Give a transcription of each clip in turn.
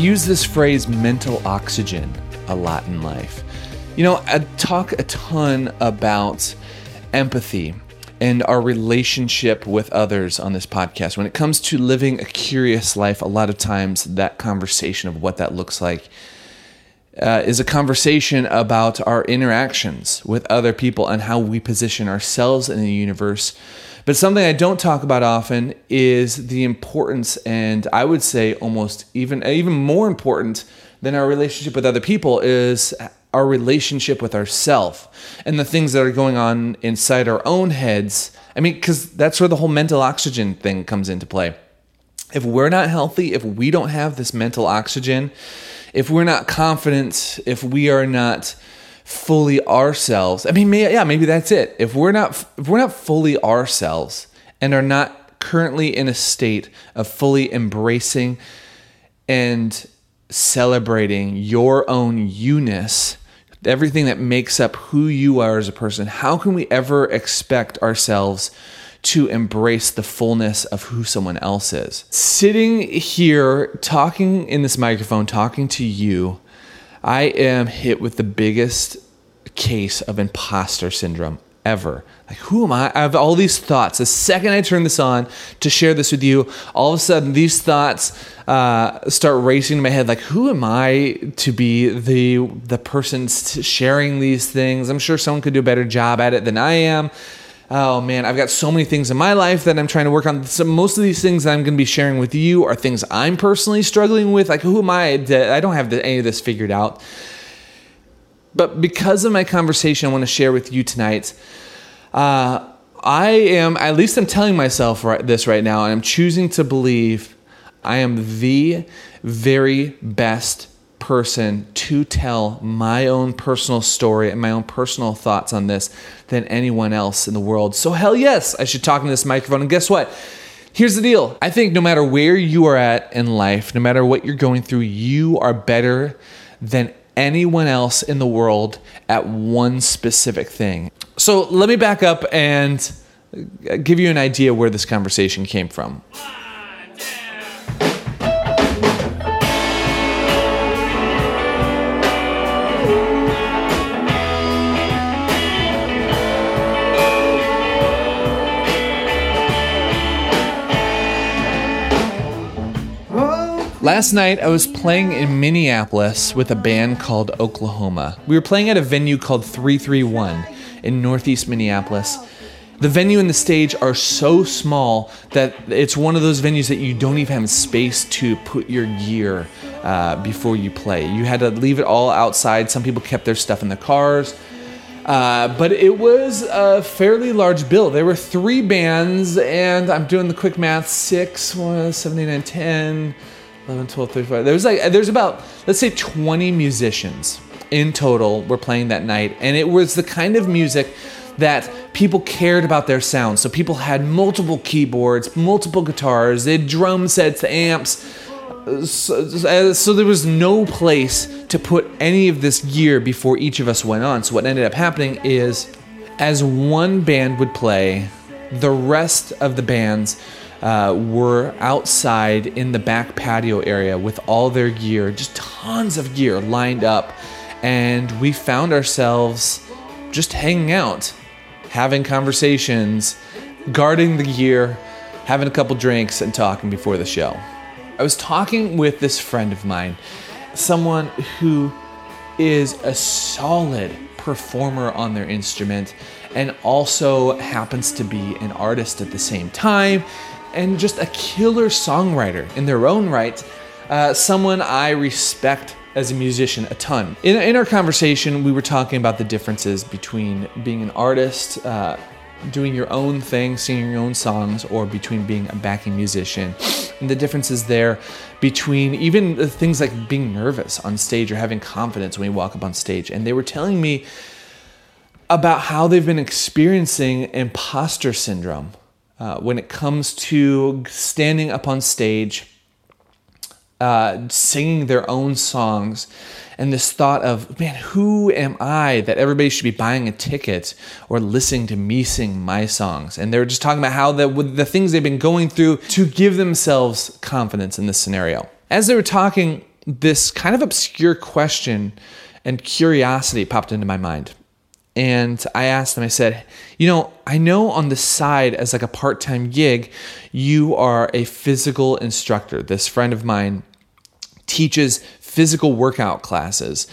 use this phrase mental oxygen a lot in life. You know, I talk a ton about empathy and our relationship with others on this podcast. When it comes to living a curious life, a lot of times that conversation of what that looks like uh, is a conversation about our interactions with other people and how we position ourselves in the universe. But something I don't talk about often is the importance, and I would say almost even even more important than our relationship with other people is our relationship with ourself and the things that are going on inside our own heads. I mean, because that's where the whole mental oxygen thing comes into play. If we're not healthy, if we don't have this mental oxygen, if we're not confident, if we are not fully ourselves, I mean, may, yeah, maybe that's it. If we're not, if we're not fully ourselves and are not currently in a state of fully embracing and celebrating your own you-ness, everything that makes up who you are as a person, how can we ever expect ourselves to embrace the fullness of who someone else is? Sitting here, talking in this microphone, talking to you, I am hit with the biggest case of imposter syndrome ever. Like, who am I? I have all these thoughts. The second I turn this on to share this with you, all of a sudden these thoughts uh, start racing in my head. Like, who am I to be the the person sharing these things? I'm sure someone could do a better job at it than I am. Oh man, I've got so many things in my life that I'm trying to work on. So most of these things that I'm going to be sharing with you are things I'm personally struggling with. Like, who am I? I don't have any of this figured out. But because of my conversation, I want to share with you tonight uh, I am, at least I'm telling myself right, this right now, and I'm choosing to believe I am the very best person to tell my own personal story and my own personal thoughts on this than anyone else in the world. So, hell yes, I should talk in this microphone. And guess what? Here's the deal I think no matter where you are at in life, no matter what you're going through, you are better than anyone else in the world at one specific thing. So let me back up and give you an idea where this conversation came from. Last night, I was playing in Minneapolis with a band called Oklahoma. We were playing at a venue called 331 in Northeast Minneapolis. The venue and the stage are so small that it's one of those venues that you don't even have space to put your gear uh, before you play. You had to leave it all outside. Some people kept their stuff in the cars. Uh, but it was a fairly large bill. There were three bands, and I'm doing the quick math six, one, 79, 10, 11, 12, 35. There's like there's about let's say 20 musicians in total were playing that night, and it was the kind of music that people cared about their sound. So people had multiple keyboards, multiple guitars, they had drum sets, amps. So, so, there was no place to put any of this gear before each of us went on. So what ended up happening is, as one band would play, the rest of the bands uh, were outside in the back patio area with all their gear, just tons of gear lined up. And we found ourselves just hanging out, having conversations, guarding the gear, having a couple drinks, and talking before the show. I was talking with this friend of mine, someone who is a solid performer on their instrument and also happens to be an artist at the same time and just a killer songwriter in their own right. Uh, someone I respect as a musician a ton. In, in our conversation, we were talking about the differences between being an artist, uh, doing your own thing, singing your own songs, or between being a backing musician. And the differences there between even things like being nervous on stage or having confidence when you walk up on stage. And they were telling me about how they've been experiencing imposter syndrome uh, when it comes to standing up on stage, uh, singing their own songs, and this thought of, man, who am I that everybody should be buying a ticket or listening to me sing my songs? And they're just talking about how the, the things they've been going through to give themselves confidence in this scenario. As they were talking, this kind of obscure question and curiosity popped into my mind. And I asked them, I said, you know, I know on the side as like a part time gig, you are a physical instructor. This friend of mine teaches physical workout classes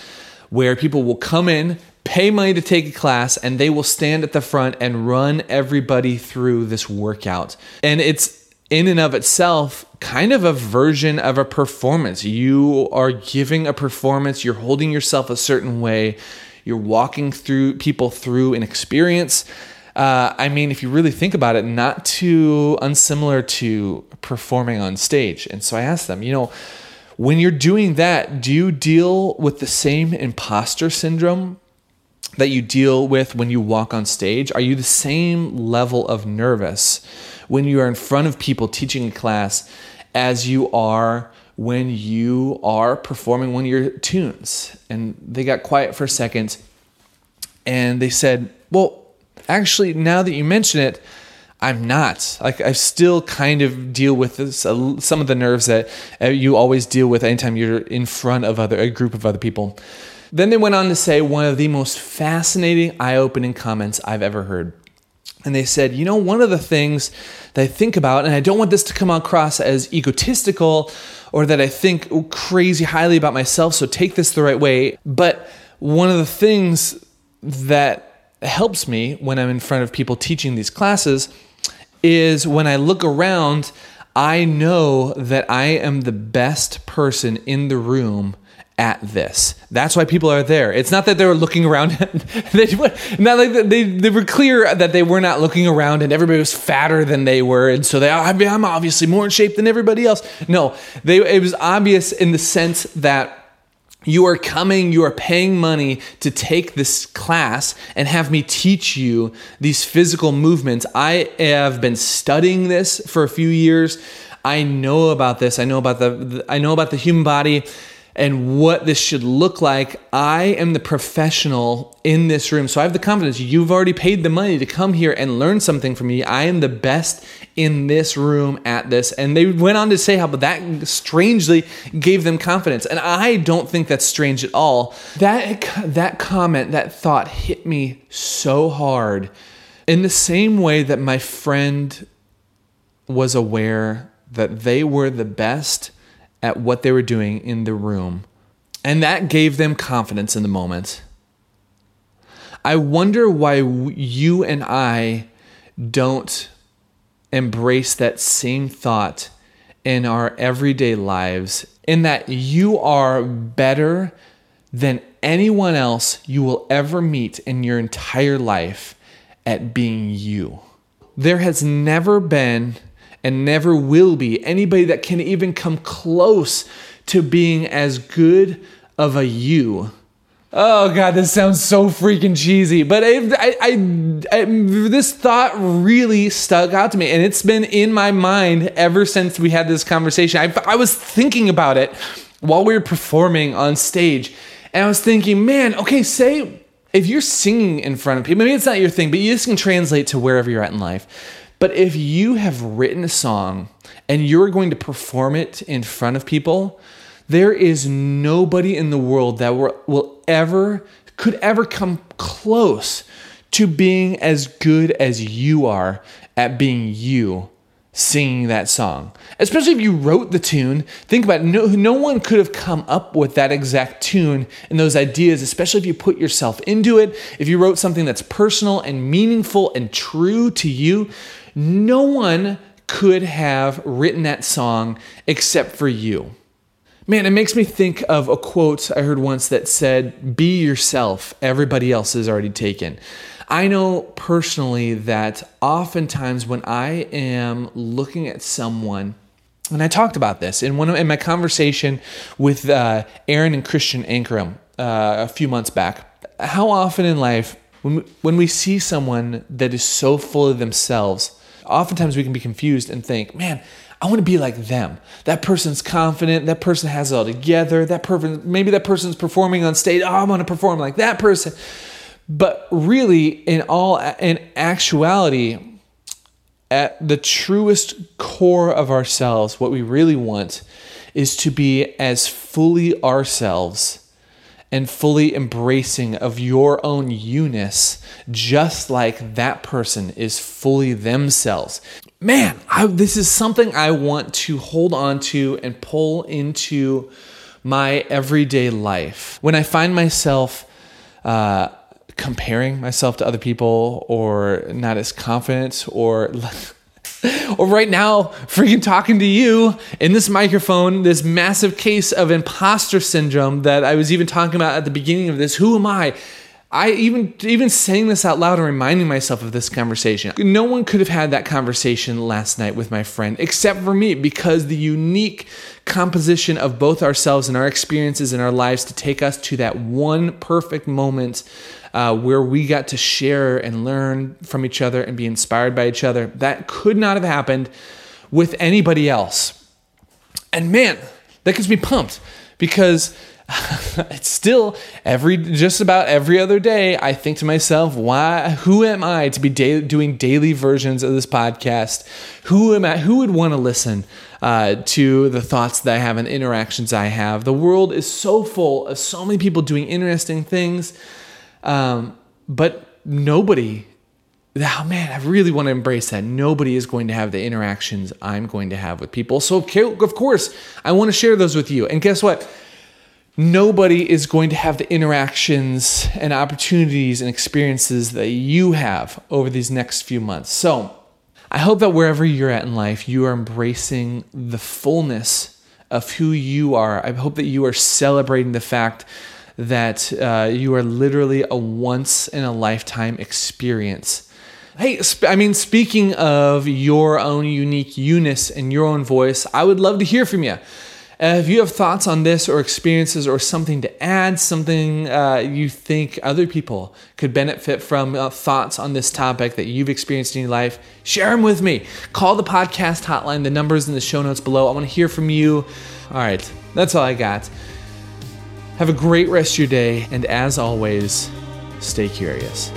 where people will come in, pay money to take a class, and they will stand at the front and run everybody through this workout. And it's in and of itself kind of a version of a performance. You are giving a performance, you're holding yourself a certain way, you're walking through people through an experience. Uh, I mean, if you really think about it, not too unsimilar to performing on stage. And so I asked them, you know, when you're doing that, do you deal with the same imposter syndrome that you deal with when you walk on stage? Are you the same level of nervous when you are in front of people teaching a class as you are when you are performing one of your tunes? And they got quiet for a second and they said, Well, actually, now that you mention it, I'm not. Like I still kind of deal with this, uh, some of the nerves that uh, you always deal with anytime you're in front of other a group of other people. Then they went on to say one of the most fascinating, eye-opening comments I've ever heard. And they said, you know, one of the things that I think about, and I don't want this to come across as egotistical or that I think crazy highly about myself, so take this the right way. But one of the things that helps me when I'm in front of people teaching these classes is when I look around, I know that I am the best person in the room at this. That's why people are there. It's not that they were looking around. they, not like they, they were clear that they were not looking around and everybody was fatter than they were. And so they, I mean, I'm obviously more in shape than everybody else. No, they, it was obvious in the sense that you are coming, you are paying money to take this class and have me teach you these physical movements. I have been studying this for a few years. I know about this. I know about the I know about the human body and what this should look like. I am the professional in this room. So I have the confidence. You've already paid the money to come here and learn something from me. I am the best in this room at this. And they went on to say how but that strangely gave them confidence. And I don't think that's strange at all. That that comment, that thought hit me so hard. In the same way that my friend was aware that they were the best at what they were doing in the room. And that gave them confidence in the moment. I wonder why you and I don't embrace that same thought in our everyday lives, in that you are better than anyone else you will ever meet in your entire life at being you. There has never been and never will be anybody that can even come close to being as good of a you. Oh god, this sounds so freaking cheesy, but I, I, I, I, this thought really stuck out to me, and it's been in my mind ever since we had this conversation. I, I was thinking about it while we were performing on stage, and I was thinking, man, okay, say if you're singing in front of people, maybe it's not your thing, but you just can translate to wherever you're at in life. But if you have written a song and you're going to perform it in front of people, there is nobody in the world that will ever could ever come close to being as good as you are at being you singing that song. Especially if you wrote the tune. Think about it. No, no one could have come up with that exact tune and those ideas, especially if you put yourself into it. If you wrote something that's personal and meaningful and true to you, no one could have written that song except for you. Man, it makes me think of a quote I heard once that said, Be yourself, everybody else is already taken. I know personally that oftentimes when I am looking at someone, and I talked about this in one of, in my conversation with uh, Aaron and Christian Ankrum uh, a few months back. How often in life, when we, when we see someone that is so full of themselves, oftentimes we can be confused and think, man, I want to be like them. That person's confident. That person has it all together. That person, maybe that person's performing on stage. Oh, I want to perform like that person. But really, in all, in actuality, at the truest core of ourselves, what we really want is to be as fully ourselves and fully embracing of your own you-ness, just like that person is fully themselves. Man, I, this is something I want to hold on to and pull into my everyday life. When I find myself uh, comparing myself to other people or not as confident or or right now freaking talking to you in this microphone this massive case of imposter syndrome that i was even talking about at the beginning of this who am i I even even saying this out loud and reminding myself of this conversation. No one could have had that conversation last night with my friend except for me because the unique composition of both ourselves and our experiences in our lives to take us to that one perfect moment uh, where we got to share and learn from each other and be inspired by each other. That could not have happened with anybody else. And man, that gets me pumped because it's still every just about every other day i think to myself why who am i to be da- doing daily versions of this podcast who am i who would want to listen uh, to the thoughts that i have and interactions i have the world is so full of so many people doing interesting things um, but nobody oh man, I really want to embrace that. Nobody is going to have the interactions I'm going to have with people. So, of course, I want to share those with you. And guess what? nobody is going to have the interactions and opportunities and experiences that you have over these next few months. So, I hope that wherever you're at in life, you are embracing the fullness of who you are. I hope that you are celebrating the fact that uh, you are literally a once in a lifetime experience. Hey, I mean, speaking of your own unique you-ness and your own voice, I would love to hear from you. If you have thoughts on this or experiences or something to add, something uh, you think other people could benefit from, uh, thoughts on this topic that you've experienced in your life, share them with me. Call the podcast hotline. The number's in the show notes below. I want to hear from you. All right, that's all I got. Have a great rest of your day, and as always, stay curious.